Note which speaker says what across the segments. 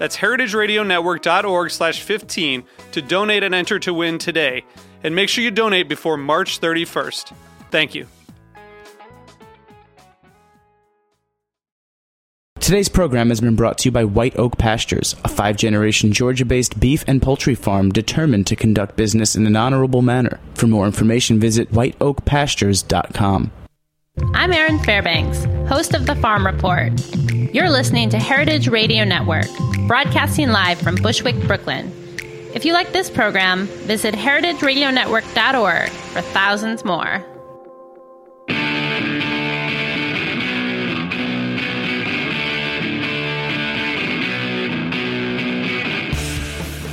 Speaker 1: That's heritageradionetwork.org slash 15 to donate and enter to win today. And make sure you donate before March 31st. Thank you.
Speaker 2: Today's program has been brought to you by White Oak Pastures, a five generation Georgia based beef and poultry farm determined to conduct business in an honorable manner. For more information, visit whiteoakpastures.com.
Speaker 3: I'm Erin Fairbanks, host of The Farm Report. You're listening to Heritage Radio Network, broadcasting live from Bushwick, Brooklyn. If you like this program, visit heritageradionetwork.org for thousands more.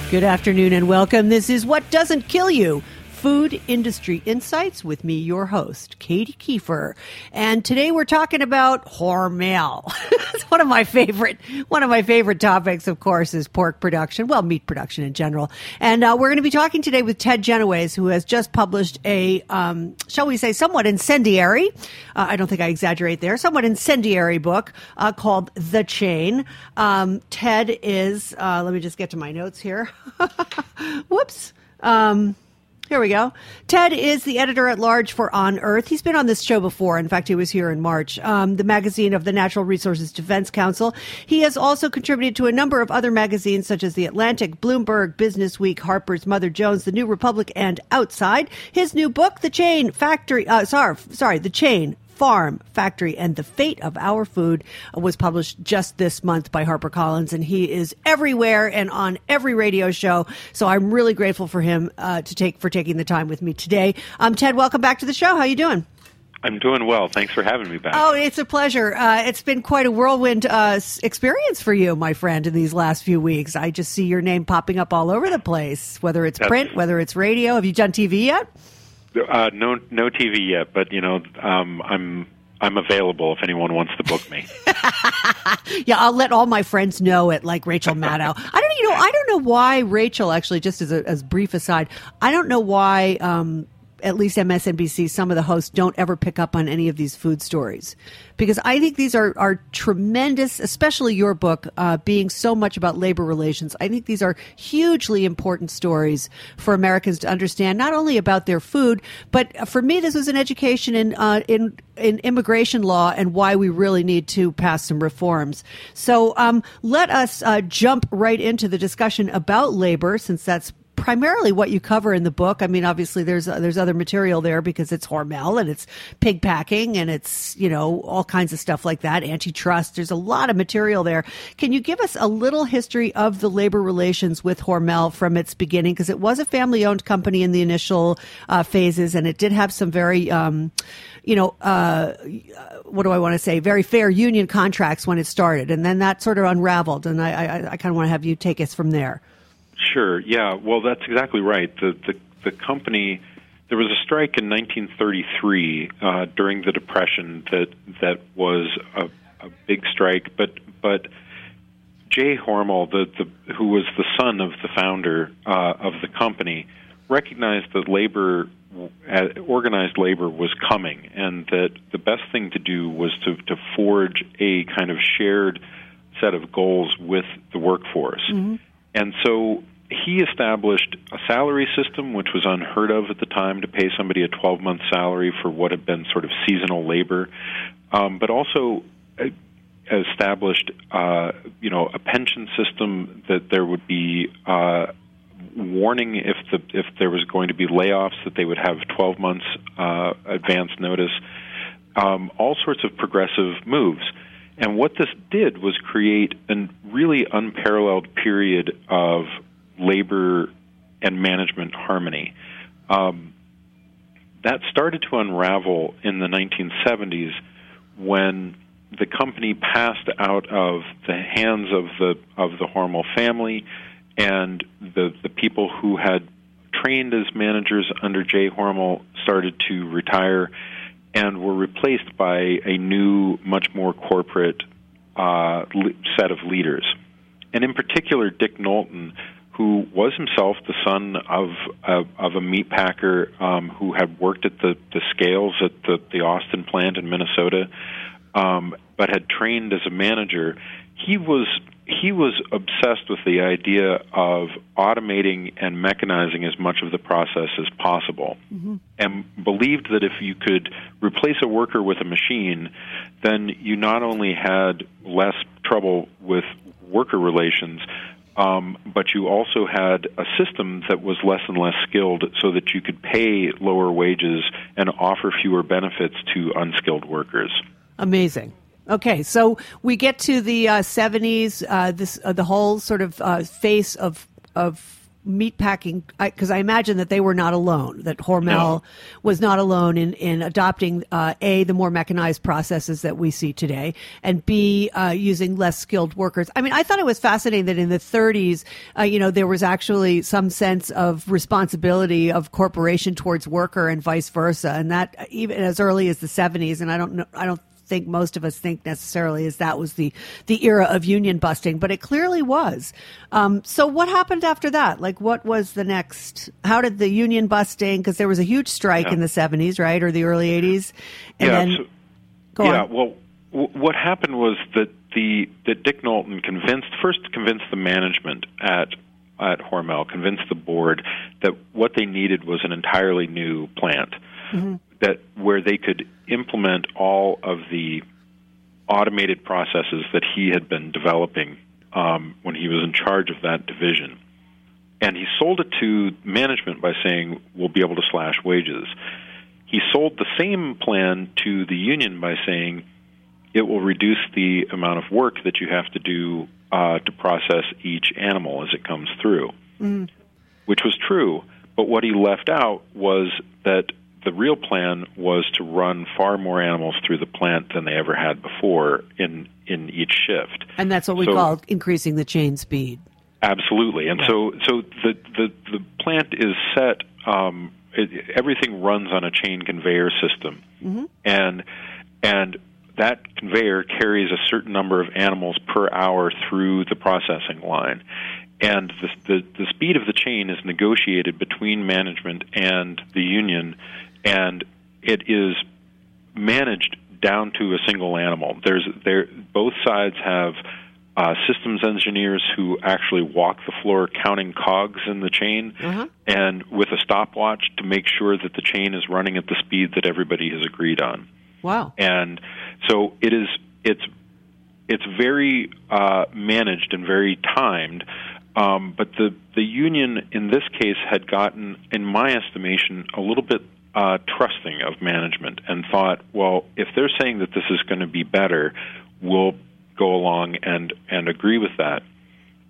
Speaker 4: Good afternoon and welcome. This is What Doesn't Kill You Food Industry Insights with me, your host, Katy Keiffer. And today we're talking about Hormel. it's one of my favorite, one of my favorite topics, of course, is pork production. Well, meat production in general. And uh, we're going to be talking today with Ted Genoways, who has just published a, um, shall we say, somewhat incendiary, uh, I don't think I exaggerate there, somewhat incendiary book uh, called The Chain. Um, Ted is, uh, let me just get to my notes here. Whoops. Um, here we go. Ted is the editor at large for OnEarth. He's been on this show before. In fact, he was here in March, um, the magazine of the Natural Resources Defense Council. He has also contributed to a number of other magazines such as The Atlantic, Bloomberg, Business Week, Harper's, Mother Jones, The New Republic, and Outside. His new book, The Chain Factory, uh, sorry, sorry, The Chain Farm, Factory, and the Fate of Our Food was published just this month by HarperCollins, and he is everywhere and on every radio show. So I'm really grateful for him uh, to take for taking the time with me today. Um, Ted, welcome back to the show. How you doing?
Speaker 5: I'm doing well. Thanks for having me back.
Speaker 4: Oh, it's a pleasure. Uh, it's been quite a whirlwind uh, experience for you, my friend, in these last few weeks. I just see your name popping up all over the place, whether it's
Speaker 5: That's-
Speaker 4: print, whether it's radio. Have you done TV yet?
Speaker 5: Uh, no, no TV yet, but you know, um, I'm I'm available if anyone wants to book me.
Speaker 4: Yeah, I'll let all my friends know it, like Rachel Maddow. I don't, you know, I don't know why Rachel. Actually, just as a as brief aside, I don't know why. Um, at least MSNBC, some of the hosts don't ever pick up on any of these food stories because I think these are are tremendous, especially your book uh, being so much about labor relations. I think these are hugely important stories for Americans to understand, not only about their food, but for me, this was an education in uh, in in immigration law and why we really need to pass some reforms. So um, let us uh, jump right into the discussion about labor, since that's primarily what you cover in the book. I mean, obviously there's uh, there's other material there because it's Hormel and it's pig packing and it's you know all kinds of stuff like that. Antitrust. There's a lot of material there. Can you give us a little history of the labor relations with Hormel from its beginning? Because it was a family owned company in the initial uh, phases, and it did have some very um, you know, uh, what do I want to say? Very fair union contracts when it started, and then that sort of unraveled. And I, I, I kind of want to have you take us from there.
Speaker 5: Sure. Yeah. Well, that's exactly right. The the the company. There was a strike in 1933 uh, during the Depression that that was a, a big strike, but but Jay Hormel, the, the who was the son of the founder uh, of the company, recognized that labor, uh, organized labor, was coming, and that the best thing to do was to to forge a kind of shared set of goals with the workforce. And so he established a salary system, which was unheard of at the time to pay somebody a 12 month salary for what had been sort of seasonal labor, um, but also uh, established, uh, you know, a pension system that there would be uh, warning if the if there was going to be layoffs that they would have 12 months uh, advance notice. Um, all sorts of progressive moves. And what this did was create a really unparalleled period of labor and management harmony. Um, that started to unravel in the 1970s when the company passed out of the hands of the of the Hormel family and the the people who had trained as managers under Jay Hormel started to retire and were replaced by a new, much more corporate uh, set of leaders. And in particular, Dick Knowlton, who was himself the son of of, of a meat packer um, who had worked at the, the scales at the, the Austin plant in Minnesota, um, but had trained as a manager. He was he was obsessed with the idea of automating and mechanizing as much of the process as possible mm-hmm. and believed that if you could replace a worker with a machine then you not only had less trouble with worker relations um, but you also had a system that was less and less skilled so that you could pay lower wages and offer fewer benefits to unskilled workers.
Speaker 4: Amazing. Okay, so we get to the uh, 70s, uh, this uh, the whole sort of uh, face of of meatpacking because I, I, imagine that they were not alone that hormel no. was not alone in in adopting uh, a the more mechanized processes that we see today and b uh, using less skilled workers i mean i thought it was fascinating that in the 30s uh, you know there was actually some sense of responsibility of corporation towards worker and vice versa and that even as early as the 70s and i don't know i don't think most of us think necessarily is that was the the era of union busting, but it clearly was. Um, so what happened after that? Like, what was the next? How did the union busting? Because there was a huge strike yeah. in the seventies, right, or the early eighties,
Speaker 5: and yeah, then so, yeah, on. well, w- what happened was that the that Dick Knowlton convinced first convinced the management at at Hormel, convinced the board that what they needed was an entirely new plant. Mm-hmm that where they could implement all of the automated processes that he had been developing um, when he was in charge of that division. And he sold it to management by saying, we'll be able to slash wages. He sold the same plan to the union by saying, it will reduce the amount of work that you have to do uh, to process each animal as it comes through, mm. which was true. But what he left out was that the real plan was to run far more animals through the plant than they ever had before in in each shift.
Speaker 4: And that's what we so, call increasing the chain speed.
Speaker 5: Absolutely. And so so the the the plant is set um, it, everything runs on a chain conveyor system. Mm-hmm. And and that conveyor carries a certain number of animals per hour through the processing line and the, the, the speed of the chain is negotiated between management and the union and it is managed down to a single animal. There's there both sides have uh, systems engineers who actually walk the floor counting cogs in the chain uh-huh. and with a stopwatch to make sure that the chain is running at the speed that everybody has agreed on.
Speaker 4: Wow.
Speaker 5: And so it is it's it's very uh, managed and very timed. Um, but the the union in this case had gotten, in my estimation, a little bit uh, trusting of management and thought, well, if they're saying that this is going to be better, we'll go along and, and agree with that.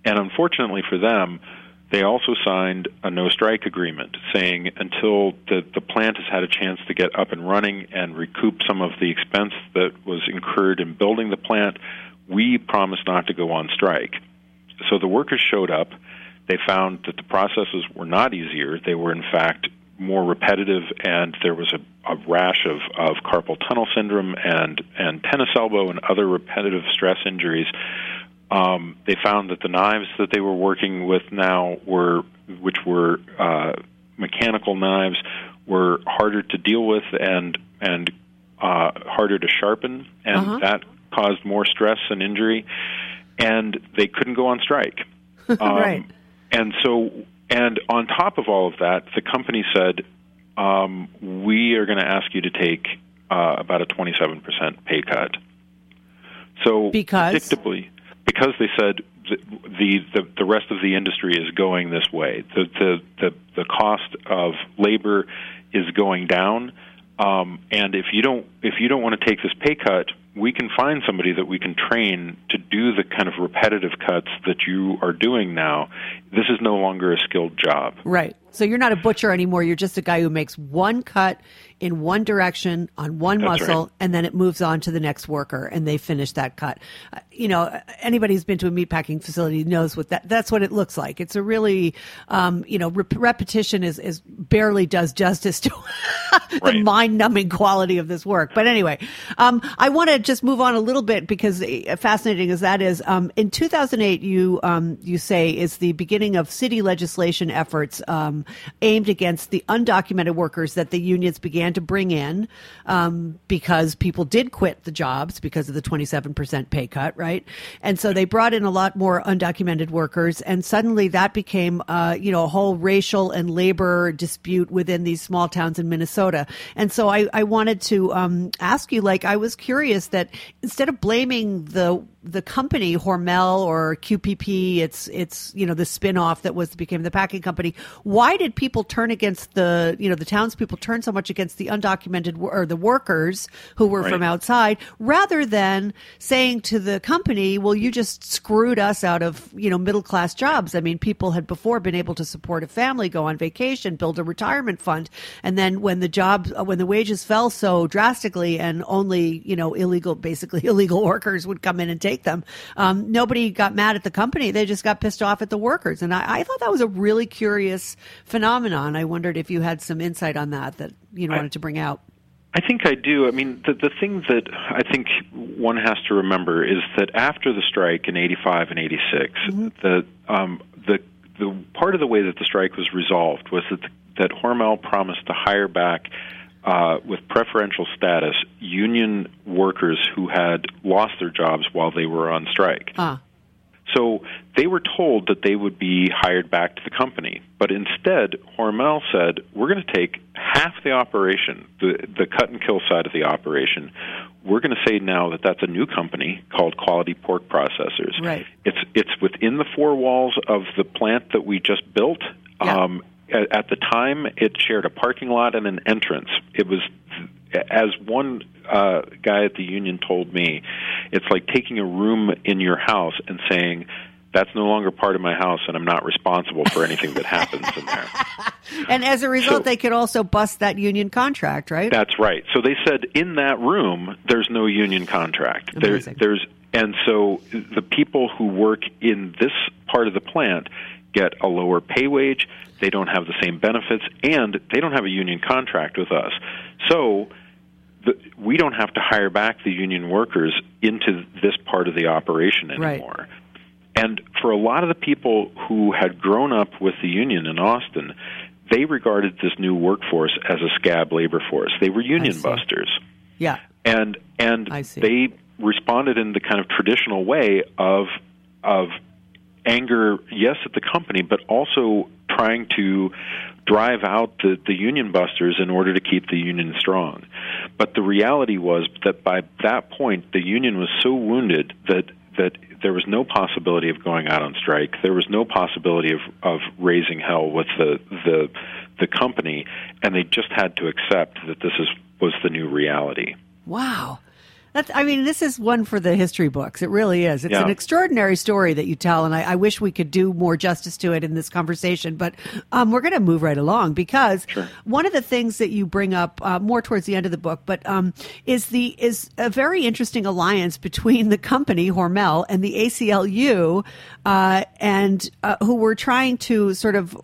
Speaker 5: And unfortunately for them, they also signed a no strike agreement saying until the, the plant has had a chance to get up and running and recoup some of the expense that was incurred in building the plant, we promise not to go on strike. So the workers showed up. They found that the processes were not easier. They were, in fact, more repetitive, and there was a, a rash of, of carpal tunnel syndrome and, and tennis elbow and other repetitive stress injuries. Um, they found that the knives that they were working with now were, which were uh, mechanical knives, were harder to deal with and and uh, harder to sharpen, and uh-huh. that caused more stress and injury. And they couldn't go on strike.
Speaker 4: Um, right.
Speaker 5: And so and on top of all of that, the company said, um, we are going to ask you to take uh, about a 27% pay cut. So,
Speaker 4: because?
Speaker 5: predictably, because they said the, the the rest of the industry is going this way. The the the, the cost of labor is going down, um, and if you don't if you don't want to take this pay cut, we can find somebody that we can train to do the kind of repetitive cuts that you are doing now. This is no longer a skilled job.
Speaker 4: Right. So you're not a butcher anymore. You're just a guy who makes one cut in one direction on one
Speaker 5: That's
Speaker 4: muscle,
Speaker 5: right.
Speaker 4: and then it moves on to the next worker, and they finish that cut. Uh, you know, anybody who's been to a meatpacking facility knows what that that's what it looks like. It's a really, um, you know, rep- repetition is, is barely does justice to the
Speaker 5: Right.
Speaker 4: mind-numbing quality of this work. But anyway, um, I want to just move on a little bit because uh, fascinating as that is, um, in 2008, you um, you say is the beginning of city legislation efforts um, aimed against the undocumented workers that the unions began to bring in um, because people did quit the jobs because of the 27% pay cut, right? And so they brought in a lot more undocumented workers, and suddenly that became, uh, you know, a whole racial and labor dispute within these small towns in Minnesota. And so I, I wanted to um, ask you, like, I was curious that instead of blaming the the company Hormel or QPP, it's it's you know the spinoff that was became the packing company. Why did people turn against the you know the townspeople turn so much against the undocumented or the workers who were
Speaker 5: Right.
Speaker 4: from outside, rather than saying to the company, "Well, you just screwed us out of you know middle class jobs." I mean, people had before been able to support a family, go on vacation, build a retirement fund, and then when the job uh, when the wages fell so drastically, and only you know illegal, basically illegal workers would come in and take them. Um, nobody got mad at the company; they just got pissed off at the workers, and I, I thought that was a really curious phenomenon. I wondered if you had some insight on that that you know,
Speaker 5: I-
Speaker 4: wanted to bring out.
Speaker 5: I think I do. I mean, the the thing that I think one has to remember is that after the strike in '85 and '86, the um, the the part of the way that the strike was resolved was that that Hormel promised to hire back. Uh, with preferential status, union workers who had lost their jobs while they were on strike.
Speaker 4: Ah,
Speaker 5: So they were told that they would be hired back to the company, but instead Hormel said, "We're going to take half the operation, the the cut and kill side of the operation. We're going to say now that that's a new company called Quality Pork Processors.
Speaker 4: Right.
Speaker 5: It's it's within the four walls of the plant that we just built.
Speaker 4: Yeah.
Speaker 5: Um, at, at the time, it shared a parking lot and an entrance. It was, as one uh, guy at the union told me, it's like taking a room in your house and saying, "That's no longer part of my house, and I'm not responsible for anything that happens in there."
Speaker 4: and as a result,
Speaker 5: So-
Speaker 4: they could also bust that union contract, right?
Speaker 5: That's right. So they said in that room there's no union contract. There, there's and so the people who work in this part of the plant get a lower pay wage. They don't have the same benefits, and they don't have a union contract with us. So the, we don't have to hire back the union workers into this part of the operation
Speaker 4: Right.
Speaker 5: anymore. And for a lot of the people who had grown up with the union in Austin, they regarded this new workforce as a scab labor force. They were union busters.
Speaker 4: yeah.
Speaker 5: And and they responded in the kind of traditional way of of anger, yes, at the company, but also trying to drive out the, the union busters in order to keep the union strong. But the reality was that by that point, the union was so wounded that that there was no possibility of going out on strike. There was no possibility of, of raising hell with the the the company, and they just had to accept that this is was the new reality.
Speaker 4: Wow. That's, I mean, this is one for the history books. It really is. It's
Speaker 5: Yeah.
Speaker 4: an extraordinary story that you tell, and I, I wish we could do more justice to it in this conversation. But um, we're going to move right along because one of the things that you bring up uh, more towards the end of the book, but um, is the is a very interesting alliance between the company Hormel and the ACLU, uh, and uh, who were trying to sort of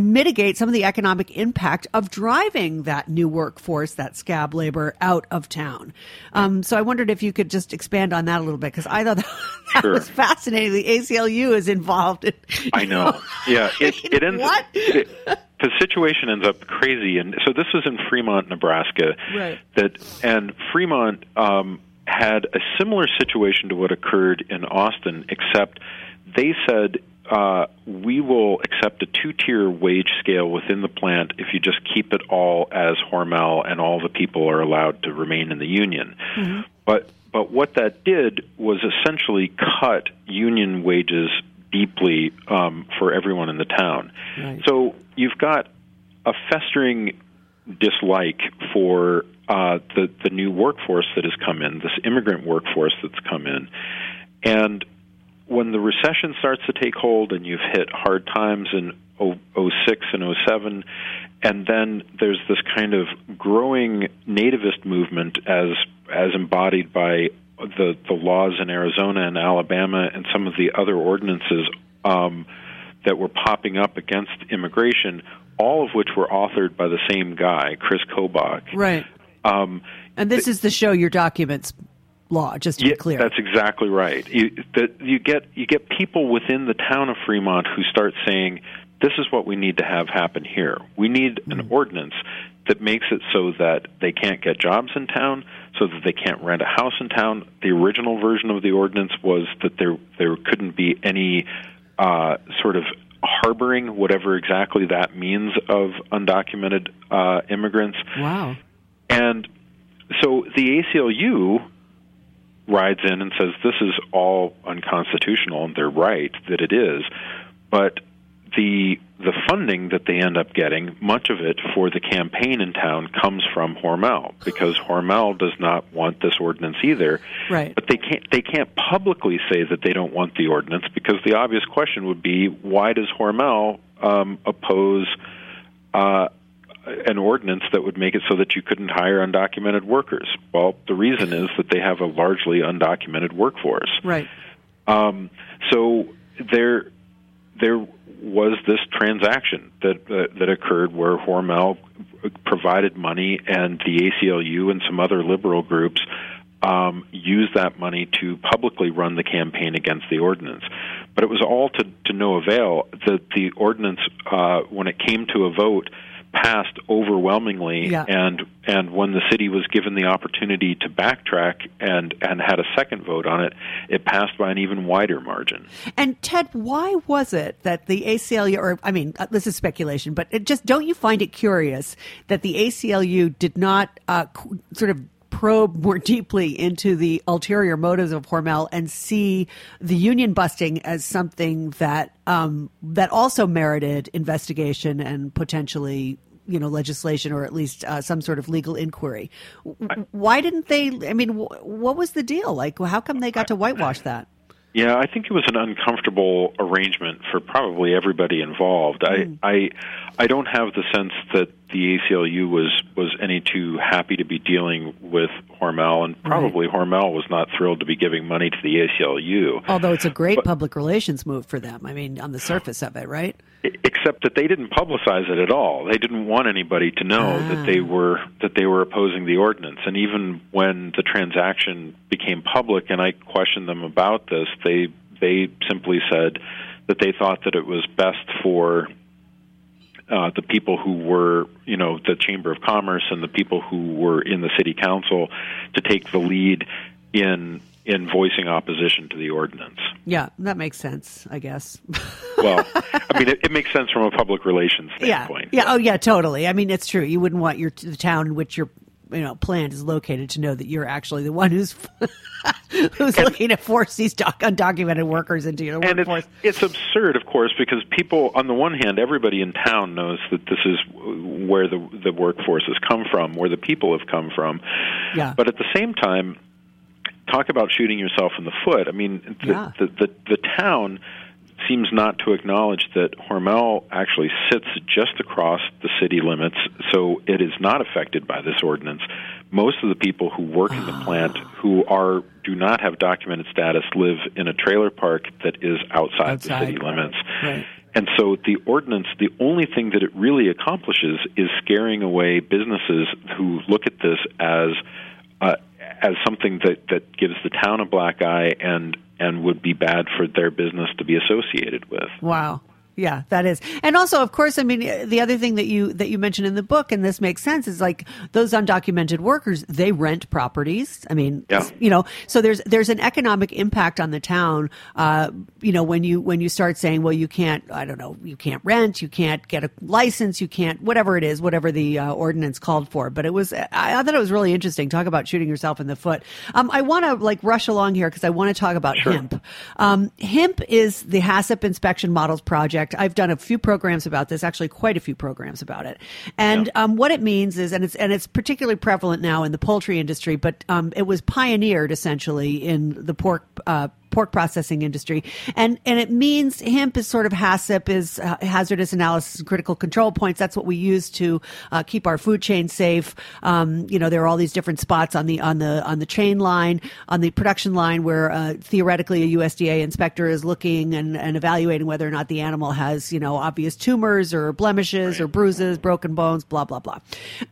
Speaker 4: mitigate some of the economic impact of driving that new workforce, that scab labor, out of town. Um, so I wondered if you could just expand on that a little bit because I thought that, that
Speaker 5: Sure.
Speaker 4: was fascinating. The ACLU is involved. In,
Speaker 5: I know. Yeah, it, it ends.
Speaker 4: What?
Speaker 5: It, the situation ends up crazy, and so this was in Fremont, Nebraska.
Speaker 4: Right.
Speaker 5: That and Fremont um, had a similar situation to what occurred in Austin, except they said. Uh, we will accept a two-tier wage scale within the plant if you just keep it all as Hormel and all the people are allowed to remain in the union. But But but what that did was essentially cut union wages deeply um, for everyone in the town.
Speaker 4: Right.
Speaker 5: So you've got a festering dislike for uh, the the new workforce that has come in, this immigrant workforce that's come in, and when the recession starts to take hold and you've hit hard times in 06 and 07 and then there's this kind of growing nativist movement as as embodied by the the laws in Arizona and Alabama and some of the other ordinances um, that were popping up against immigration, all of which were authored by the same guy, Chris Kobach.
Speaker 4: Right.
Speaker 5: Um,
Speaker 4: And this is the show your documents law, just to
Speaker 5: yeah,
Speaker 4: be clear.
Speaker 5: that's exactly right. You, that you get you get people within the town of Fremont who start saying, "This is what we need to have happen here. We need an
Speaker 4: Mm-hmm.
Speaker 5: ordinance that makes it so that they can't get jobs in town, so that they can't rent a house in town." The original version of the ordinance was that there there couldn't be any uh, sort of harboring, whatever exactly that means, of undocumented uh, immigrants.
Speaker 4: wow.
Speaker 5: And so the ACLU rides in and says this is all unconstitutional, and they're right that it is. But the the funding that they end up getting, much of it for the campaign in town, comes from Hormel because Hormel does not want this ordinance either.
Speaker 4: Right.
Speaker 5: But they can't they can't publicly say that they don't want the ordinance because the obvious question would be why does Hormel um, oppose uh, an ordinance that would make it so that you couldn't hire undocumented workers? Well, the reason is that they have a largely undocumented workforce.
Speaker 4: Right.
Speaker 5: Um, so there, there was this transaction that uh, that occurred where Hormel provided money, and the ACLU and some other liberal groups um, used that money to publicly run the campaign against the ordinance. But it was all to, to no avail. The the ordinance, uh, when it came to a vote, passed overwhelmingly
Speaker 4: Yeah.
Speaker 5: and and when the city was given the opportunity to backtrack and and had a second vote on it it passed by an even wider margin
Speaker 4: And Ted, why was it that the ACLU, or I mean, uh, this is speculation, but it just don't you find it curious that the ACLU did not uh, sort of probe more deeply into the ulterior motives of Hormel and see the union busting as something that um, that also merited investigation and potentially you know legislation or at least uh, some sort of legal inquiry. Why didn't they? I mean, wh- what was the deal? Like, how come they got to whitewash that?
Speaker 5: Yeah, I think it was an uncomfortable arrangement for probably everybody involved. I I I don't have the sense that the ACLU was was any too happy to be dealing with Hormel, and probably Hormel was not thrilled to be giving money to the ACLU.
Speaker 4: Although it's a great public relations move for them. I mean, on the surface of it, right?
Speaker 5: except that they didn't publicize it at all. They didn't want anybody to know ah. that they were that they were opposing the ordinance. And even when the transaction became public, and I questioned them about this, they they simply said that they thought that it was best for uh, the people who were, you know, the Chamber of Commerce and the people who were in the City Council to take the lead in in voicing opposition to the ordinance.
Speaker 4: Yeah, that makes sense, I guess.
Speaker 5: Well, I mean, it, it makes sense from a public relations
Speaker 4: yeah,
Speaker 5: standpoint.
Speaker 4: yeah, oh yeah, totally. I mean, it's true. You wouldn't want your the town in which your you know plant is located to know that you're actually the one who's who's looking to force these doc- undocumented workers into your
Speaker 5: and
Speaker 4: workforce.
Speaker 5: it's it's absurd, of course, because people, on the one hand, everybody in town knows that this is where the the workforce has come from, where the people have come from.
Speaker 4: Yeah.
Speaker 5: But at the same time, talk about shooting yourself in the foot. I mean, the
Speaker 4: Yeah.
Speaker 5: the, the, the town seems not to acknowledge that Hormel actually sits just across the city limits, so it is not affected by this ordinance. Most of the people who work in the plant who are do not have documented status live in a trailer park that is outside, the city limits.
Speaker 4: Right.
Speaker 5: And so the ordinance, the only thing that it really accomplishes is scaring away businesses who look at this as uh, as something that, that gives the town a black eye and and would be bad for their business to be associated with.
Speaker 4: Wow. Yeah, that is. And also, of course, I mean, the other thing that you that you mentioned in the book, and this makes sense, is like those undocumented workers, they rent properties. I mean,
Speaker 5: Yeah.
Speaker 4: you know, so there's there's an economic impact on the town. Uh, you know, when you when you start saying, well, you can't, I don't know, you can't rent, you can't get a license, you can't whatever it is, whatever the uh, ordinance called for. But it was, I, I thought it was really interesting. Talk about shooting yourself in the foot. Um, I want to like rush along here because I want to talk about HIMP. Um, HIMP is the HACCP inspection models project. I've done a few programs about this, actually quite a few programs about it. And um, what it means is, and it's and it's particularly prevalent now in the poultry industry, but um, it was pioneered essentially in the pork. Uh, pork processing industry. And and it means HIMP is sort of HACCP is uh, hazardous analysis and critical control points. That's what we use to uh, keep our food chain safe. Um, you know there are all these different spots on the on the on the chain line on the production line where uh, theoretically a USDA inspector is looking and, and evaluating whether or not the animal has you know obvious tumors or blemishes or bruises broken bones blah blah blah.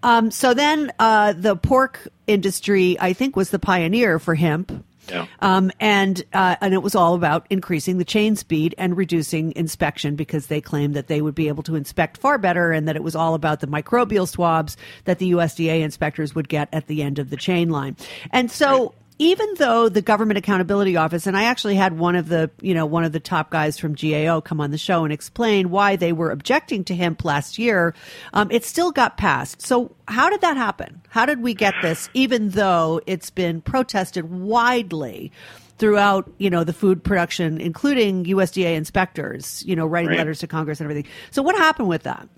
Speaker 4: Um, so then uh, the pork industry I think was the pioneer for HIMP
Speaker 5: Yeah.
Speaker 4: um, and uh, and it was all about increasing the chain speed and reducing inspection because they claimed that they would be able to inspect far better, and that it was all about the microbial swabs that the USDA inspectors would get at the end of the chain line. And so. Even though the Government Accountability Office, and I actually had one of the, you know, one of the top guys from GAO come on the show and explain why they were objecting to HIMP last year, um, it still got passed. So how did that happen? How did we get this, even though it's been protested widely? throughout, you know, the food production, including USDA inspectors, you know, writing
Speaker 5: Right.
Speaker 4: letters to Congress and everything. So what happened with that?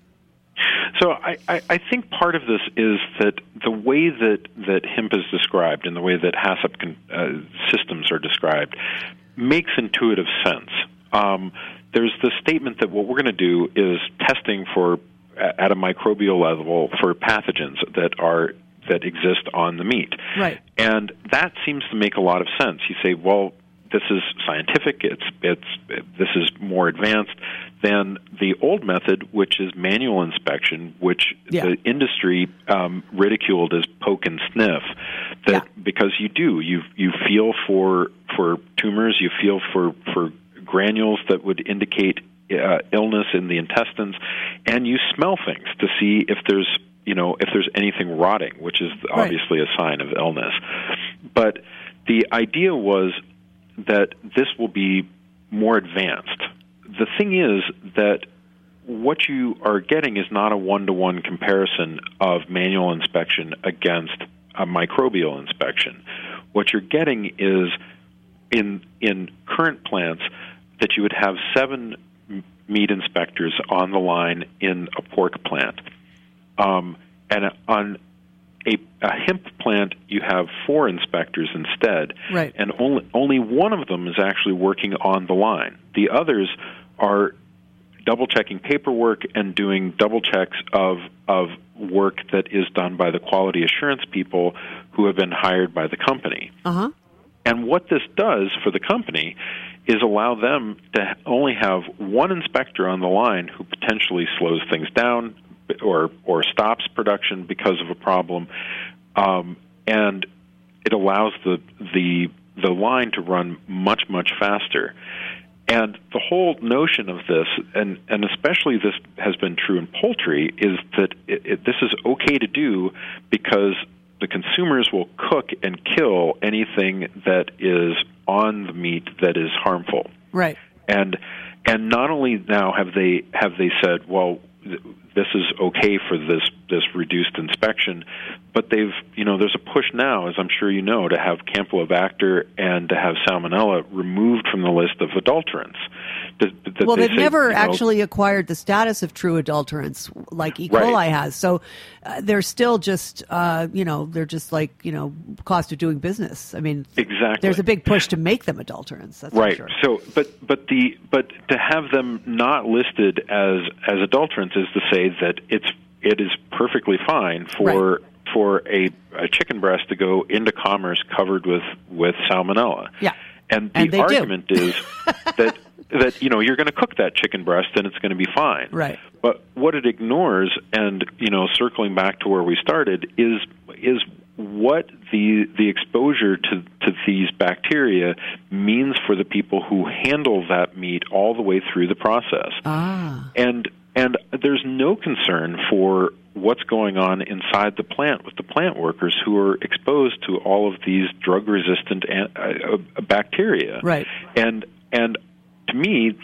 Speaker 5: So I, I, I think part of this is that the way that, that HIMP is described and the way that HACCP con, uh, systems are described makes intuitive sense. Um, there's the statement that what we're going to do is testing for at a microbial level for pathogens that are that exist on the meat.
Speaker 4: Right.
Speaker 5: And that seems to make a lot of sense. You say, well, this is scientific. It's it's this is more advanced than the old method, which is manual inspection, which
Speaker 4: Yeah.
Speaker 5: the industry um, ridiculed as poke and sniff. That
Speaker 4: Yeah.
Speaker 5: because you do you you feel for for tumors, you feel for for granules that would indicate uh, illness in the intestines, and you smell things to see if there's you know if there's anything rotting, which is
Speaker 4: Right.
Speaker 5: obviously a sign of illness. But the idea was that this will be more advanced. The thing is that what you are getting is not a one to one comparison of manual inspection against a microbial inspection. What you're getting is in in current plants that you would have seven meat inspectors on the line in a pork plant, um, and on a, a HIMP plant you have four inspectors instead,
Speaker 4: Right.
Speaker 5: and only only one of them is actually working on the line. The others are double checking paperwork and doing double checks of of work that is done by the quality assurance people who have been hired by the company.
Speaker 4: Uh huh.
Speaker 5: And what this does for the company is allow them to only have one inspector on the line who potentially slows things down or or stops production because of a problem, um, and it allows the the the line to run much much faster. And the whole notion of this, and, and especially this has been true in poultry, is that it, it, this is okay to do because the consumers will cook and kill anything that is on the meat that is harmful.
Speaker 4: Right.
Speaker 5: And and not only now have they have they said, well, this is okay for this this reduced inspection, but they've you know there's a push now, as I'm sure you know, to have Campylobacter and to have Salmonella removed from the list of adulterants. That- that
Speaker 4: Well,
Speaker 5: they
Speaker 4: they've
Speaker 5: say,
Speaker 4: never
Speaker 5: you know,
Speaker 4: actually acquired the status of true adulterants like E.
Speaker 5: Right.
Speaker 4: coli has. So uh, they're still just, uh, you know, they're just like, you know, cost of doing business. I mean,
Speaker 5: Exactly.
Speaker 4: there's a big push to make them adulterants. That's for
Speaker 5: right
Speaker 4: sure.
Speaker 5: so but but the but to have them not listed as as adulterants is to say that it's it is perfectly fine for for a, a chicken breast to go into commerce covered with with salmonella
Speaker 4: Yeah.
Speaker 5: and the
Speaker 4: And
Speaker 5: argument is that that you know you're going to cook that chicken breast and it's going to be fine
Speaker 4: Right.
Speaker 5: but what it ignores and you know circling back to where we started is is what the the exposure to to these bacteria means for the people who handle that meat all the way through the process.
Speaker 4: Ah.
Speaker 5: And and there's no concern for what's going on inside the plant with the plant workers who are exposed to all of these drug resistant uh, uh, bacteria.
Speaker 4: Right.
Speaker 5: And and to me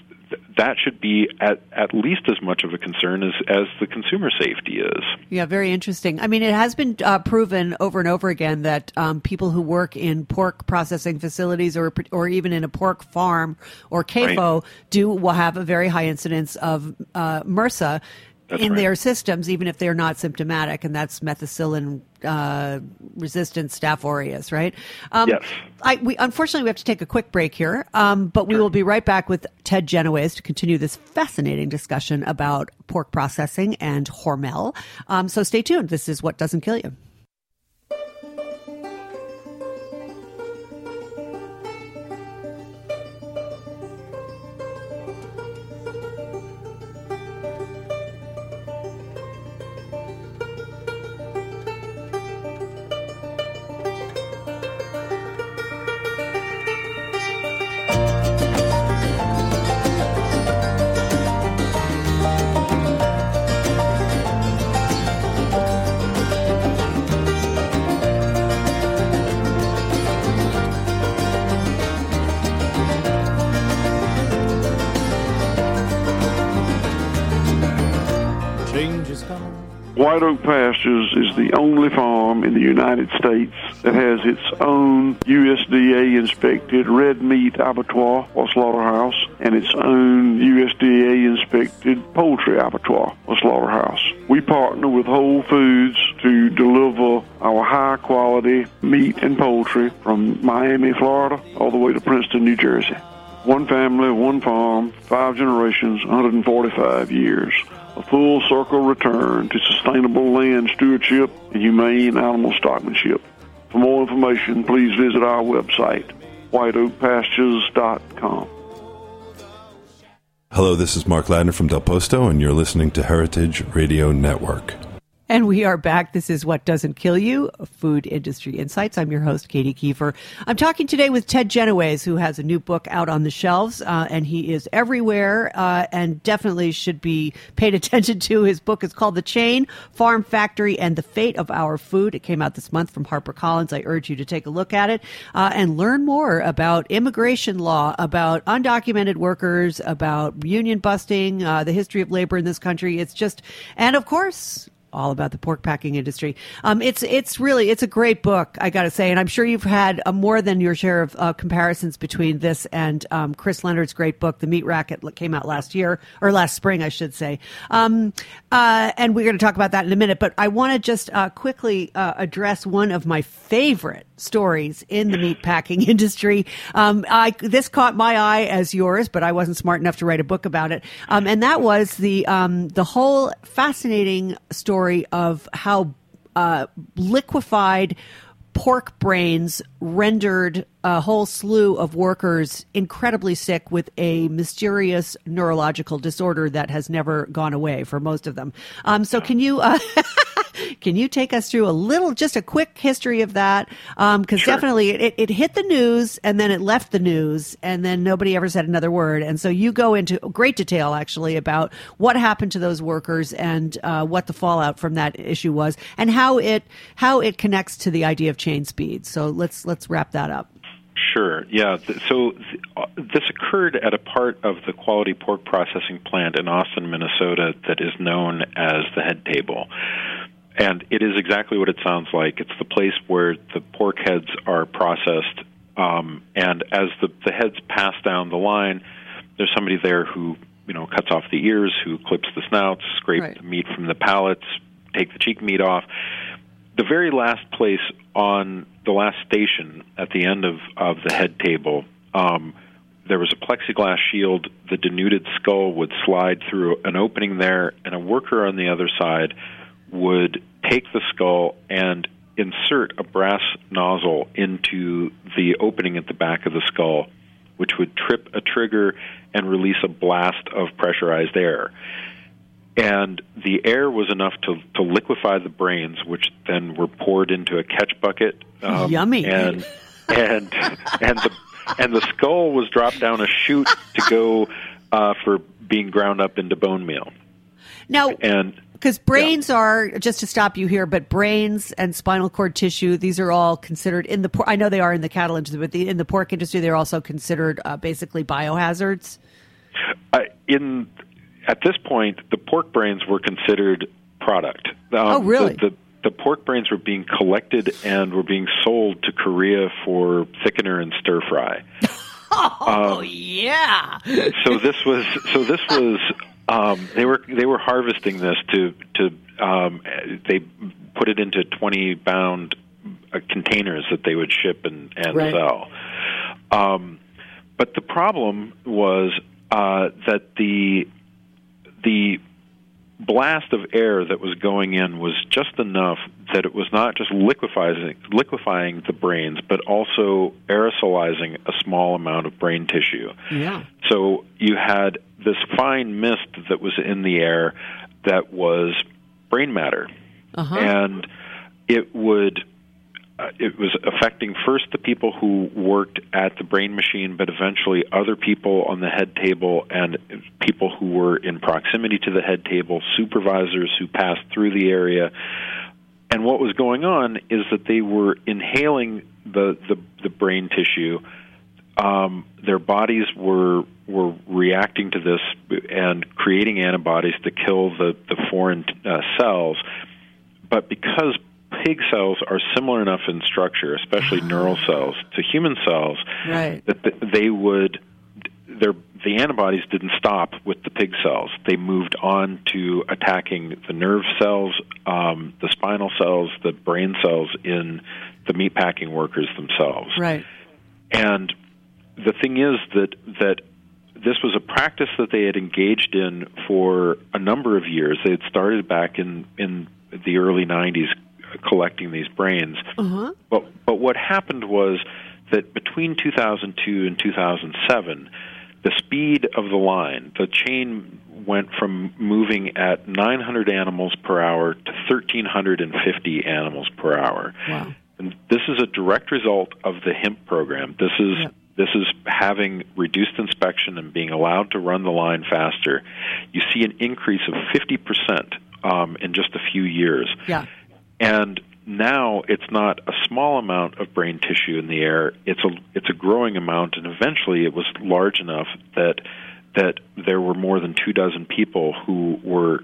Speaker 5: that should be at, at least as much of a concern as, as the consumer safety is.
Speaker 4: Yeah, very interesting. I mean, it has been uh, proven over and over again that um, people who work in pork processing facilities or or even in a pork farm or CAFO right. do will have a very high incidence of uh, MRSA
Speaker 5: that's
Speaker 4: in
Speaker 5: right.
Speaker 4: their systems, even if they're not symptomatic, and that's methicillin uh, resistant Staph aureus, right?
Speaker 5: Um, yes.
Speaker 4: I, we, unfortunately, we have to take a quick break here, um, but we sure. will be right back with Ted Genoways to continue this fascinating discussion about pork processing and Hormel. Um, so stay tuned. This is What Doesn't Kill You.
Speaker 6: The only farm in the United States that has its own USDA inspected red meat abattoir or slaughterhouse and its own USDA inspected poultry abattoir or slaughterhouse. We partner with Whole Foods to deliver our high quality meat and poultry from Miami, Florida, all the way to Princeton, New Jersey. One family, one farm, five generations, 145 years a full circle return to sustainable land stewardship and humane animal stockmanship. For more information, please visit our website, whiteoakpastures.com.
Speaker 7: Hello, this is Mark Ladner from Del Posto, and you're listening to Heritage Radio Network.
Speaker 4: And we are back. This is What Doesn't Kill You, Food Industry Insights. I'm your host, Katy Keiffer. I'm talking today with Ted Genoways, who has a new book out on the shelves, uh, and he is everywhere uh, and definitely should be paid attention to. His book is called The Chain, Farm Factory, and the Fate of Our Food. It came out this month from HarperCollins. I urge you to take a look at it uh, and learn more about immigration law, about undocumented workers, about union busting, uh, the history of labor in this country. It's just, and of course, all about the pork packing industry. Um, it's it's really it's a great book, I got to say, and I'm sure you've had a more than your share of uh, comparisons between this and um, Chris Leonard's great book, The Meat Racket, came out last year or last spring, I should say. Um, uh, and we're going to talk about that in a minute, but I want to just uh, quickly uh, address one of my favorite stories in the meat packing industry. Um, I this caught my eye as yours, but I wasn't smart enough to write a book about it, um, and that was the um, the whole fascinating story story of how uh, liquefied pork brains rendered a whole slew of workers incredibly sick with a mysterious neurological disorder that has never gone away for most of them. Um, so, can you uh, Can you take us through a little, just a quick history of that? Because um, sure. definitely it, it hit the news and then it left the news and then nobody ever said another word. And so you go into great detail actually about what happened to those workers and uh, what the fallout from that issue was and how it how it connects to the idea of chain speed. So let's let's wrap that up.
Speaker 5: Sure. Yeah. So uh, this occurred at a part of the quality pork processing plant in Austin, Minnesota, that is known as the head table and it is exactly what it sounds like. It's the place where the pork heads are processed, um, and as the, the heads pass down the line, there's somebody there who you know cuts off the ears, who clips the snouts, scrapes right. the meat from the palates, take the cheek meat off. The very last place on the last station at the end of, of the head table, um, there was a plexiglass shield. The denuded skull would slide through an opening there, and a worker on the other side would take the skull and insert a brass nozzle into the opening at the back of the skull, which would trip a trigger and release a blast of pressurized air. and the air was enough to to liquefy the brains, which then were poured into a catch bucket.
Speaker 4: Um, Yummy.
Speaker 5: And and and the and the skull was dropped down a chute to go uh, for being ground up into bone meal.
Speaker 4: Now,
Speaker 5: and
Speaker 4: because brains yeah. are just to stop you here, but brains and spinal cord tissue, these are all considered in the. Por- I know they are in the cattle industry, but the, in the pork industry, they're also considered uh, basically biohazards.
Speaker 5: Uh, in at this point, the pork brains were considered product.
Speaker 4: Um, oh, really?
Speaker 5: The, the, the pork brains were being collected and were being sold to Korea for thickener and stir fry.
Speaker 4: oh um, yeah.
Speaker 5: so this was so this was um, they were they were harvesting this to to um, they put it into twenty pound uh, containers that they would ship and and
Speaker 4: right.
Speaker 5: sell. Um, but the problem was uh, that the the blast of air that was going in was just enough that it was not just liquefying liquefying the brains but also aerosolizing a small amount of brain tissue.
Speaker 4: Yeah.
Speaker 5: So you had this fine mist that was in the air that was brain matter.
Speaker 4: Uh-huh.
Speaker 5: And it would uh, it was affecting first the people who worked at the brain machine, but eventually other people on the head table and people who were in proximity to the head table, supervisors who passed through the area. And what was going on is that they were inhaling the the, the brain tissue. Um, their bodies were were reacting to this and creating antibodies to kill the the foreign uh, cells. But because pig cells are similar enough in structure, especially
Speaker 4: Ah.
Speaker 5: neural cells, to human cells,
Speaker 4: Right.
Speaker 5: that they would their the antibodies didn't stop with the pig cells. They moved on to attacking the nerve cells, um, the spinal cells, the brain cells in the meatpacking workers themselves.
Speaker 4: Right.
Speaker 5: And the thing is that that this was a practice that they had engaged in for a number of years. They had started back in in the early 90s collecting these brains.
Speaker 4: Uh-huh.
Speaker 5: But but what happened was that between 2002 and 2007, the speed of the line, the chain went from moving at 900 animals per hour to 1350 animals per hour.
Speaker 4: Wow.
Speaker 5: And this is a direct result of the HIMP program. This is
Speaker 4: Yep.
Speaker 5: this is having reduced inspection and being allowed to run the line faster. You see an increase of 50% um, in just a few years.
Speaker 4: Yeah.
Speaker 5: And now it's not a small amount of brain tissue in the air. It's a it's a growing amount, and eventually it was large enough that that there were more than two dozen people who were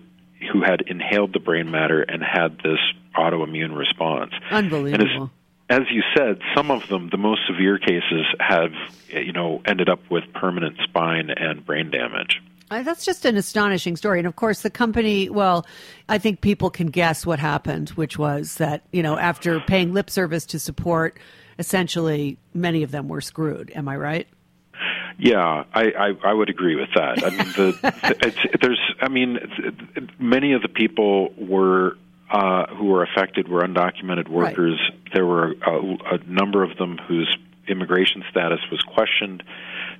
Speaker 5: who had inhaled the brain matter and had this autoimmune response.
Speaker 4: Unbelievable.
Speaker 5: And as, as you said, some of them, the most severe cases, have you know ended up with permanent spine and brain damage.
Speaker 4: Uh, That's just an astonishing story. And of course, the company, well, I think people can guess what happened, which was that, you know, after paying lip service to support, essentially, many of them were screwed. Am I right?
Speaker 5: Yeah, I, I, I would agree with that. I mean, the, it's, there's, I mean, many of the people were uh, who were affected were undocumented workers. There were a, a number of them whose immigration status was questioned.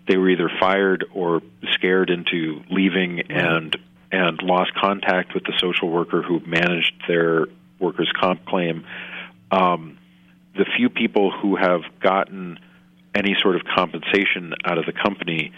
Speaker 5: They were either fired or scared into leaving and and lost contact with the social worker who managed their workers' comp claim. Um, the few people who have gotten any sort of compensation out of the company,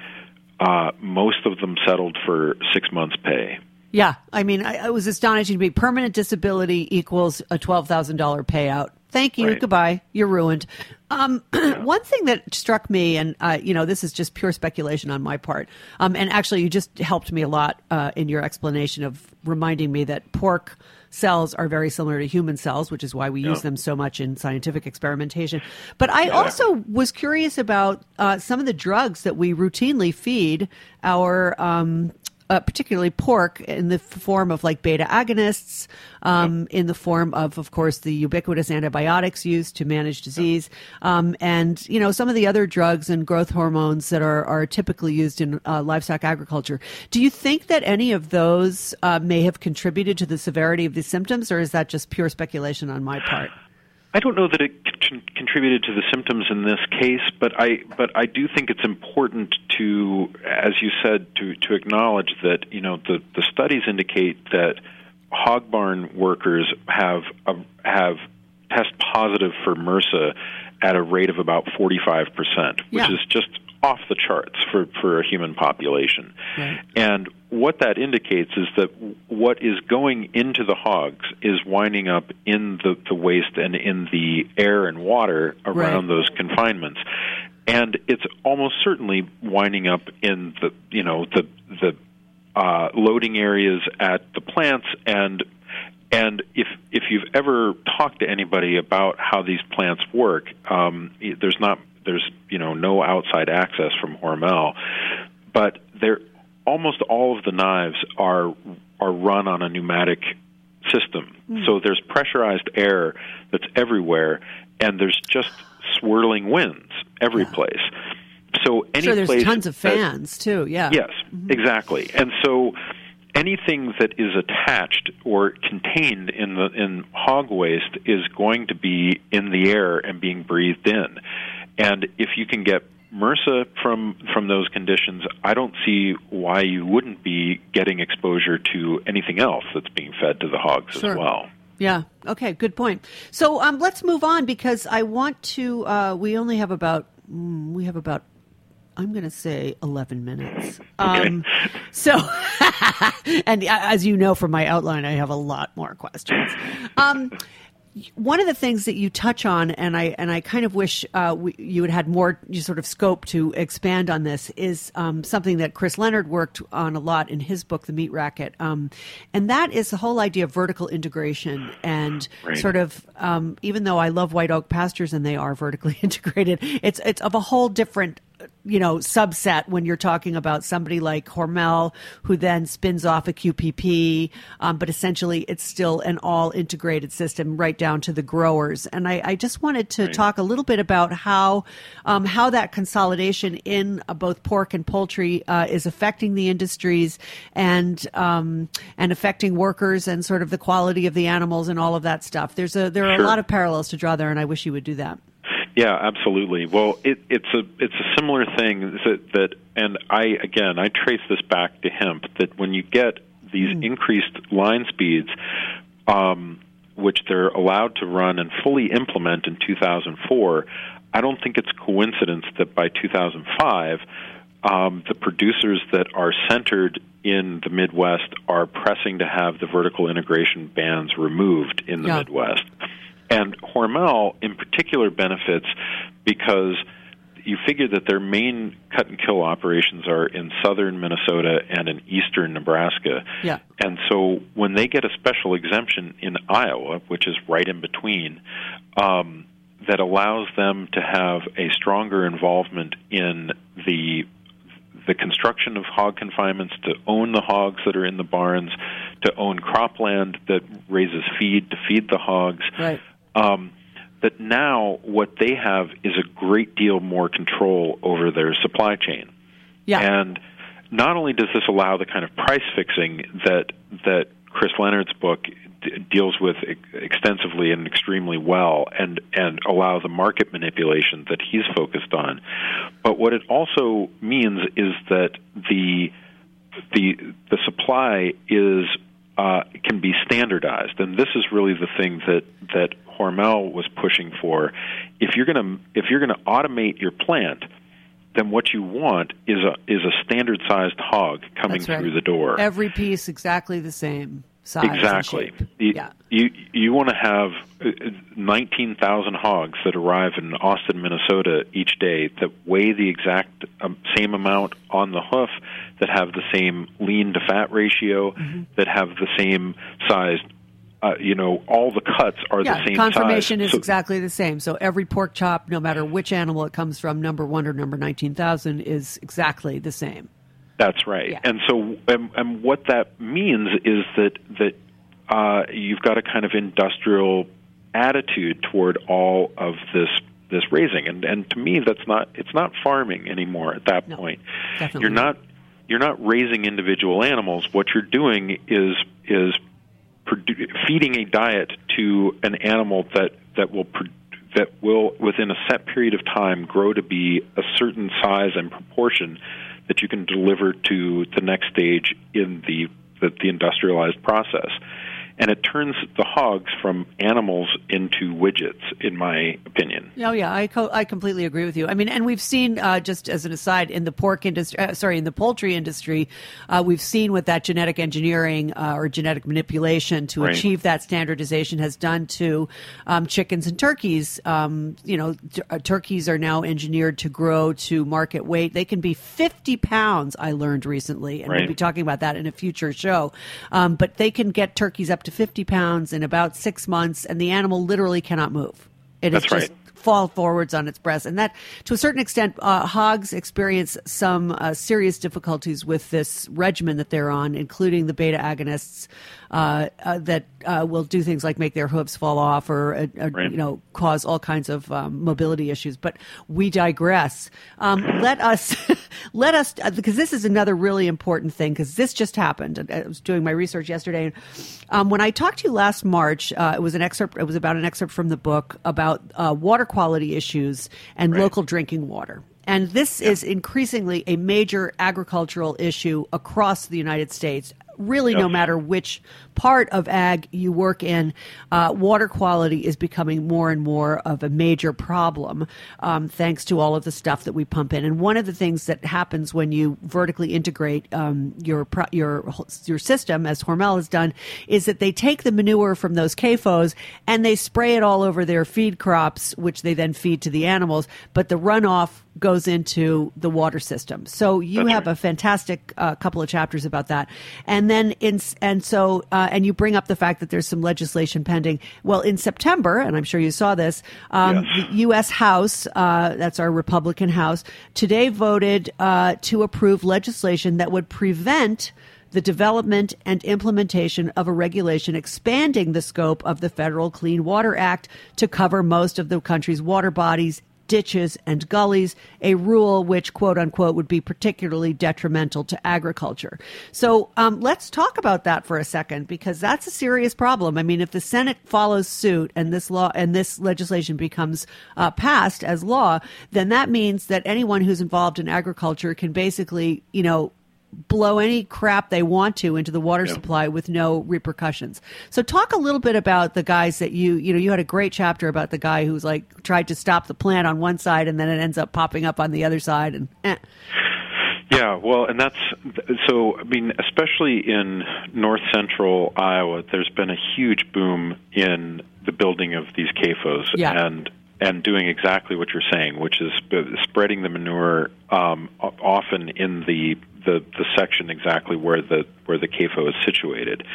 Speaker 5: uh, most of them settled for six months' pay.
Speaker 4: Yeah. I mean, I, it was astonishing to me. Permanent disability equals a $12,000 payout. Thank you.
Speaker 5: Right.
Speaker 4: Goodbye. You're ruined. Um, one thing that struck me, and uh, you know, this is just pure speculation on my part, um, and actually, you just helped me a lot uh, in your explanation of reminding me that pork cells are very similar to human cells, which is why we use them so much in scientific experimentation. But I also was curious about uh, some of the drugs that we routinely feed our. Um, uh, particularly pork in the form of like beta agonists, um, in the form of, of course, the ubiquitous antibiotics used to manage disease, um, and you know some of the other drugs and growth hormones that are are typically used in uh, livestock agriculture. Do you think that any of those uh, may have contributed to the severity of the symptoms, or is that just pure speculation on my part?
Speaker 5: I don't know that it con- contributed to the symptoms in this case, but I but I do think it's important to, as you said, to to acknowledge that you know the the studies indicate that hog barn workers have uh, have test positive for MRSA at a rate of about 45%, which
Speaker 4: Yeah.
Speaker 5: is just off the charts for, for a human population.
Speaker 4: Right.
Speaker 5: And what that indicates is that what is going into the hogs is winding up in the, the waste and in the air and water around
Speaker 4: Right.
Speaker 5: those confinements. And it's almost certainly winding up in the you know the the uh, loading areas at the plants and and if if you've ever talked to anybody about how these plants work, um, there's not there's you know no outside access from Hormel, but they're almost all of the knives are are run on a pneumatic system. Hmm. So there's pressurized air that's everywhere, and there's just swirling winds every place. So any
Speaker 4: Sure, there's
Speaker 5: place
Speaker 4: tons of
Speaker 5: that-
Speaker 4: fans too. Yeah.
Speaker 5: Yes, mm-hmm. exactly. And so anything that is attached or contained in the in hog waste is going to be in the air and being breathed in. And if you can get MRSA from from those conditions, I don't see why you wouldn't be getting exposure to anything else that's being fed to the hogs
Speaker 4: Sure.
Speaker 5: as well.
Speaker 4: Yeah. Okay. Good point. So um, let's move on because I want to. Uh, we only have about. Mm, we have about. I'm going to say 11 minutes. Um, so, and uh, as you know from my outline, I have a lot more questions. Um, one of the things that you touch on, and I and I kind of wish uh, we, you had had more you sort of scope to expand on this, is um, something that Chris Leonard worked on a lot in his book, The Meat Racket, um, and that is the whole idea of vertical integration and
Speaker 5: Right.
Speaker 4: sort of um, even though I love White Oak Pastures and they are vertically integrated, it's it's of a whole different you know subset when you're talking about somebody like Hormel who then spins off a QPP, um, but essentially it's still an all integrated system right down to the growers. And I, I just wanted to talk a little bit about how um, how that consolidation in uh, both pork and poultry uh, is affecting the industries and um, and affecting workers and sort of the quality of the animals and all of that stuff. There's a there are a lot of parallels to draw there, and I wish you would do that.
Speaker 5: Yeah, absolutely. Well, it, it's a it's a similar thing that, that, and I again I trace this back to HIMP. That when you get these increased line speeds, um, which they're allowed to run and fully implement in 2004, I don't think it's coincidence that by 2005, um, the producers that are centered in the Midwest are pressing to have the vertical integration bans removed in the
Speaker 4: Yeah.
Speaker 5: Midwest. And Hormel, in particular, benefits because you figure that their main cut and kill operations are in southern Minnesota and in eastern Nebraska.
Speaker 4: Yeah.
Speaker 5: And so when they get a special exemption in Iowa, which is right in between, um, that allows them to have a stronger involvement in the the construction of hog confinements, to own the hogs that are in the barns, to own cropland that raises feed to feed the hogs.
Speaker 4: Right.
Speaker 5: Um, that now what they have is a great deal more control over their supply chain.
Speaker 4: Yeah.
Speaker 5: And not only does this allow the kind of price fixing that that Chris Leonard's book d- deals with ex- extensively and extremely well, and and allow the market manipulation that he's focused on, but what it also means is that the the the supply is uh, can be standardized, and this is really the thing that that Hormel was pushing for. If you're going to if you're going to automate your plant, then what you want is a is a standard sized hog coming
Speaker 4: right.
Speaker 5: through the door.
Speaker 4: Every piece exactly the same size.
Speaker 5: Exactly. You,
Speaker 4: Yeah.
Speaker 5: you you want to have uh, nineteen thousand hogs that arrive in Austin, Minnesota each day that weigh the exact um, same amount on the hoof, that have the same lean to fat ratio,
Speaker 4: Mm-hmm.
Speaker 5: that have the same size. Uh, you know, all the cuts are
Speaker 4: Yeah,
Speaker 5: the same
Speaker 4: conformation
Speaker 5: size.
Speaker 4: is
Speaker 5: So-
Speaker 4: exactly the same. So every pork chop, no matter which animal it comes from, number one or number 19,000, is exactly the same.
Speaker 5: That's right.
Speaker 4: Yeah.
Speaker 5: And so, and, and what that means is that that uh, you've got a kind of industrial attitude toward all of this this raising, and and to me, that's not it's not farming anymore at that
Speaker 4: No,
Speaker 5: point.
Speaker 4: definitely
Speaker 5: You're not you're not raising individual animals. What you're doing is is produ- feeding a diet to an animal that that will pro- that will within a set period of time grow to be a certain size and proportion that you can deliver to the next stage in the the, the industrialized process and it turns the hogs from animals into widgets, in my opinion.
Speaker 4: Oh yeah, I co- I completely agree with you. I mean, and we've seen uh, just as an aside in the pork industry, uh, sorry, in the poultry industry, uh, we've seen what that genetic engineering uh, or genetic manipulation to
Speaker 5: Right.
Speaker 4: achieve that standardization has done to um, chickens and turkeys. Um, you know, t- uh, turkeys are now engineered to grow to market weight. They can be 50 pounds. I learned recently, and we'll be talking about that in a future show. Um, but they can get turkeys up to 50 pounds in about six months, and the animal literally cannot move. It
Speaker 5: That's
Speaker 4: just
Speaker 5: right.
Speaker 4: fall forwards on its breast, and that, to a certain extent, uh, hogs experience some uh, serious difficulties with this regimen that they're on, including the beta agonists uh, uh, that uh, will do things like make their hooves fall off or uh, uh,
Speaker 5: Right.
Speaker 4: you know cause all kinds of um, mobility issues. But we digress. Um, let us let us because this is another really important thing because this just happened. I was doing my research yesterday, and um, when I talked to you last March, uh, it was an excerpt. It was about an excerpt from the book about uh, water quality issues and
Speaker 5: Right.
Speaker 4: local drinking water. And this is increasingly a major agricultural issue across the United States. Really, no matter which part of ag you work in, uh, water quality is becoming more and more of a major problem, um, thanks to all of the stuff that we pump in. And one of the things that happens when you vertically integrate um, your your your system, as Hormel has done, is that they take the manure from those CAFOs and they spray it all over their feed crops, which they then feed to the animals. But the runoff goes into the water system. So you
Speaker 5: That's
Speaker 4: have
Speaker 5: right.
Speaker 4: a fantastic uh, couple of chapters about that, and then in and so uh, and you bring up the fact that there's some legislation pending. Well, in September, and I'm sure you saw this, um,
Speaker 5: Yes.
Speaker 4: the U.S. House, uh, that's our Republican House, today voted uh, to approve legislation that would prevent the development and implementation of a regulation expanding the scope of the Federal Clean Water Act to cover most of the country's water bodies, ditches, and gullies, a rule which, quote unquote, would be particularly detrimental to agriculture. So um, let's talk about that for a second because that's a serious problem. I mean, if the Senate follows suit and this law and this legislation becomes uh, passed as law, then that means that anyone who's involved in agriculture can basically, you know, blow any crap they want to into the water supply with no repercussions. So talk a little bit about the guys that you you know you had a great chapter about the guy who's like tried to stop the plant on one side and then it ends up popping up on the other side and eh.
Speaker 5: Yeah, well, and that's so. I mean, especially in north central Iowa, there's been a huge boom in the building of these CAFOs,
Speaker 4: Yeah.
Speaker 5: and and doing exactly what you're saying, which is spreading the manure um, often in the, the the section exactly where the where the CAFO is situated.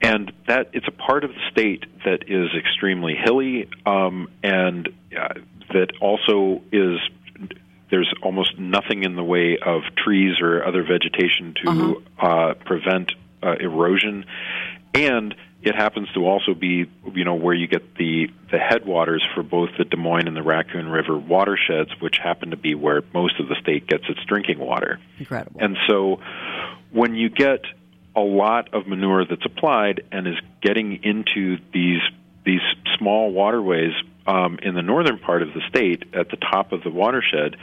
Speaker 5: And that it's a part of the state that is extremely hilly, um, and uh, that also is there's almost nothing in the way of trees or other vegetation to uh prevent uh, erosion, and it happens to also be you know where you get the the headwaters for both the Des Moines and the Raccoon River watersheds, which happen to be where most of the state gets its drinking water.
Speaker 4: incredible.
Speaker 5: And so when you get a lot of manure that's applied and is getting into these these small waterways um, in the northern part of the state at the top of the watershed,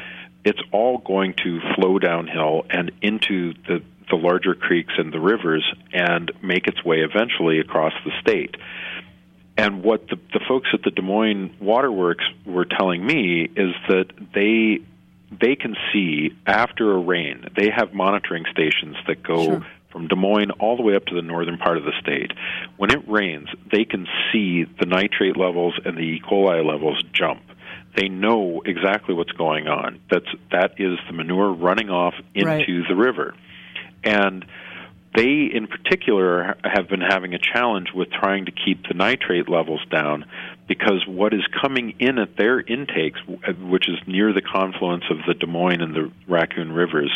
Speaker 5: it's all going to flow downhill and into the the larger creeks and the rivers and make its way eventually across the state. And what the, the folks at the Des Moines Waterworks were telling me is that they they can see after a rain. They have monitoring stations that go
Speaker 4: Sure.
Speaker 5: from Des Moines all the way up to the northern part of the state. When it rains, they can see the nitrate levels and the E. coli levels jump. They know exactly what's going on. That's that is the manure running off into
Speaker 4: Right.
Speaker 5: the river. And they, in particular, have been having a challenge with trying to keep the nitrate levels down because what is coming in at their intakes, which is near the confluence of the Des Moines and the Raccoon Rivers,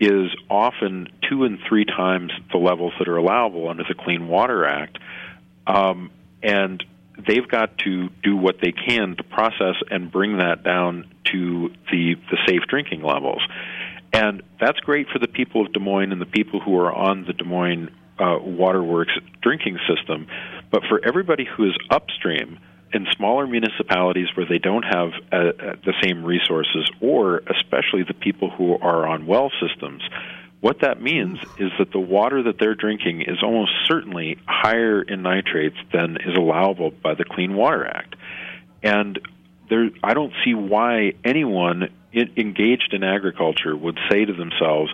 Speaker 5: is often two and three times the levels that are allowable under the Clean Water Act. Um, and they've got to do what they can to process and bring that down to the, the safe drinking levels. And that's great for the people of Des Moines and the people who are on the Des Moines uh, waterworks drinking system. But for everybody who is upstream in smaller municipalities where they don't have uh, uh, the same resources, or especially the people who are on well systems, what that means is that the water that they're drinking is almost certainly higher in nitrates than is allowable by the Clean Water Act. And there, I don't see why anyone engaged in agriculture would say to themselves,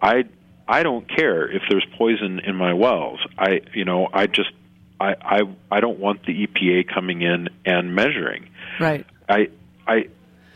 Speaker 5: "I, I don't care if there's poison in my wells. I, you know, I just, I, I, I don't want the EPA coming in and measuring."
Speaker 4: Right.
Speaker 5: I, I,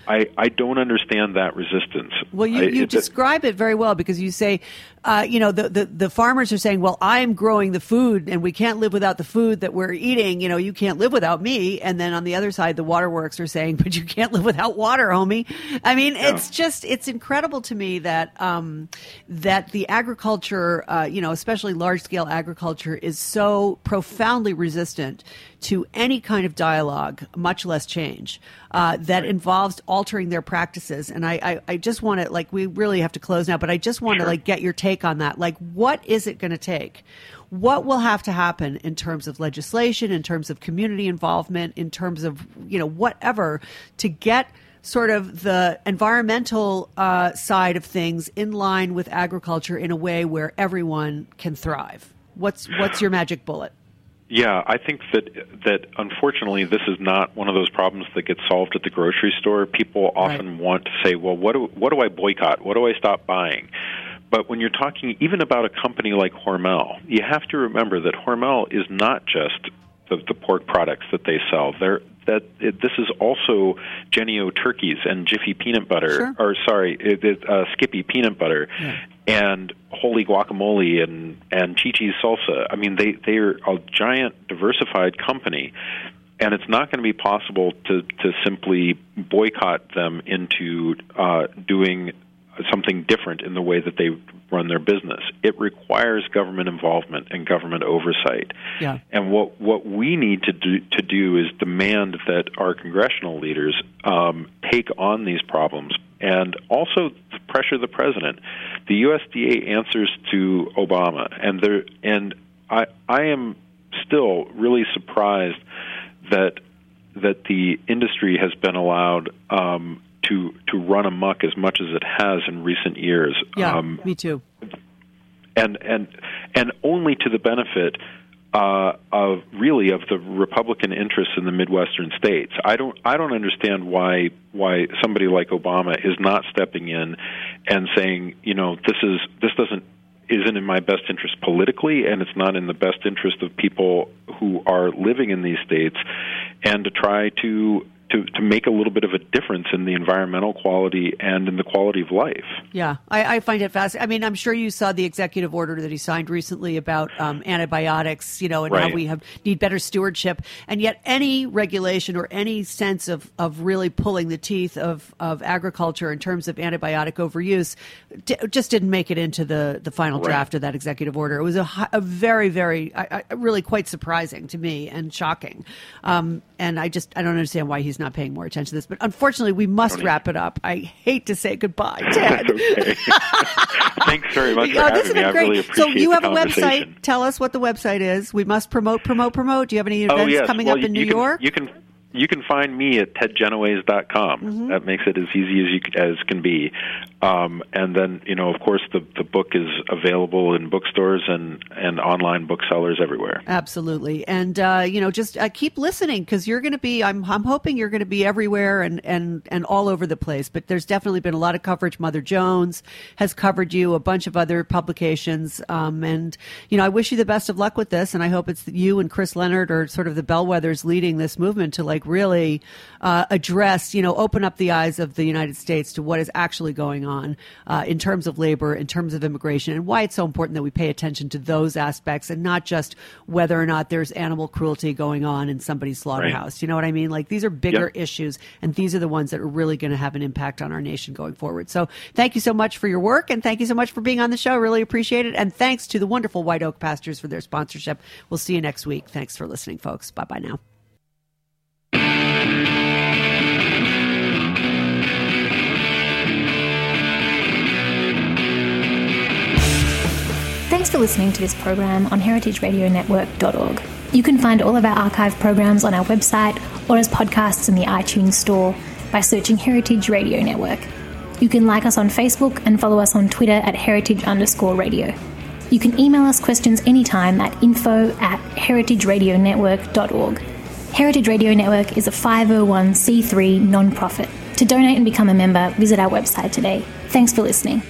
Speaker 5: I, I don't understand that resistance.
Speaker 4: Well, you, you
Speaker 5: I,
Speaker 4: describe it very well because you say, uh, you know, the, the, the farmers are saying, well, I'm growing the food and we can't live without the food that we're eating. You know, you can't live without me. And then on the other side, the waterworks are saying, but you can't live without water, homie. I mean, yeah. it's just, it's incredible to me that, um, that the agriculture, uh, you know, especially large scale agriculture is so profoundly resistant to any kind of dialogue, much less change, uh, that right. involves altering their practices. And I, I, I just want to, like, we really have to close now, but I just want to, sure. like, get your take on that. Like, what is it going to take? What will have to happen in terms of legislation, in terms of community involvement, in terms of, you know, whatever to get sort of the environmental uh, side of things in line with agriculture in a way where everyone can thrive? What's, what's your magic bullet?
Speaker 5: Yeah, I think that that unfortunately this is not one of those problems that gets solved at the grocery store. People often right. want to say, "Well, what do what do I boycott? What do I stop buying?" But when you're talking even about a company like Hormel, you have to remember that Hormel is not just the, the pork products that they sell. They're that it, this is also Jennie-O turkeys and Jiffy peanut butter,
Speaker 4: sure.
Speaker 5: or sorry, it, it, uh, Skippy peanut butter, yeah. and Wholly Guacamole and and Chi Chi's salsa. I mean, they they are a giant diversified company, and it's not going to be possible to to simply boycott them into uh, doing something different in the way that they run their business. It requires government involvement and government oversight.
Speaker 4: Yeah.
Speaker 5: And what what we need to do to do is demand that our congressional leaders um, take on these problems and also pressure the president. The USDA answers to Obama, and there and I I am still really surprised that that the industry has been allowed um, to to run amok as much as it has in recent years.
Speaker 4: Yeah, um, me too.
Speaker 5: And and and only to the benefit uh, of really of the Republican interests in the Midwestern states. I don't I don't understand why why somebody like Obama is not stepping in and saying, you know, this is this doesn't isn't in my best interest politically and it's not in the best interest of people who are living in these states and to try to to, to make a little bit of a difference in the environmental quality and in the quality of life.
Speaker 4: Yeah, I, I find it fascinating. I mean, I'm sure you saw the executive order that he signed recently about um, antibiotics, you know, and
Speaker 5: right.
Speaker 4: how we have need better stewardship. And yet, any regulation or any sense of, of really pulling the teeth of, of agriculture in terms of antibiotic overuse d- just didn't make it into the, the final right. draft of that executive order. It was a, a very, very, I, I, really quite surprising to me and shocking. Um, and I just I don't understand why he's not paying more attention to this. But unfortunately, we must wrap it up. I hate to say goodbye, Ted.
Speaker 5: Thanks very much oh, having me. I really
Speaker 4: So you have
Speaker 5: a
Speaker 4: website. Tell us what the website is. We must promote, promote, promote. Do you have any oh, events
Speaker 5: oh, yes.
Speaker 4: coming
Speaker 5: well,
Speaker 4: up in
Speaker 5: you
Speaker 4: New
Speaker 5: can,
Speaker 4: York?
Speaker 5: You can you can find me at tedgenoways.com. Mm-hmm. That makes it as easy as you as can be. Um, and then, you know, of course, the the book is available in bookstores and and online booksellers everywhere.
Speaker 4: Absolutely, and uh, you know, just uh, keep listening because you're going to be. I'm I'm hoping you're going to be everywhere and and and all over the place. But there's definitely been a lot of coverage. Mother Jones has covered you, a bunch of other publications, um, and you know, I wish you the best of luck with this. And I hope it's you and Chris Leonard are sort of the bellwethers leading this movement to like really uh, address, you know, open up the eyes of the United States to what is actually going on uh, in terms of labor, in terms of immigration, and why it's so important that we pay attention to those aspects and not just whether or not there's animal cruelty going on in somebody's slaughterhouse. Right. You know what I mean? Like these are bigger yep. issues, and these are the ones that are really going to have an impact on our nation going forward. So thank you so much for your work, and thank you so much for being on the show. Really appreciate it. And thanks to the wonderful White Oak Pastures for their sponsorship. We'll see you next week. Thanks for listening, folks. Bye bye now.
Speaker 8: For listening to this program on heritageradionetwork.org. You can find all of our archive programs on our website or as podcasts in the iTunes Store by searching Heritage Radio Network. You can like us on Facebook and follow us on Twitter at heritage underscore radio. You can email us questions anytime at info at heritageradionetwork.org. Heritage Radio Network is a 501c3 non-profit. To donate and become a member, visit our website today. Thanks for listening.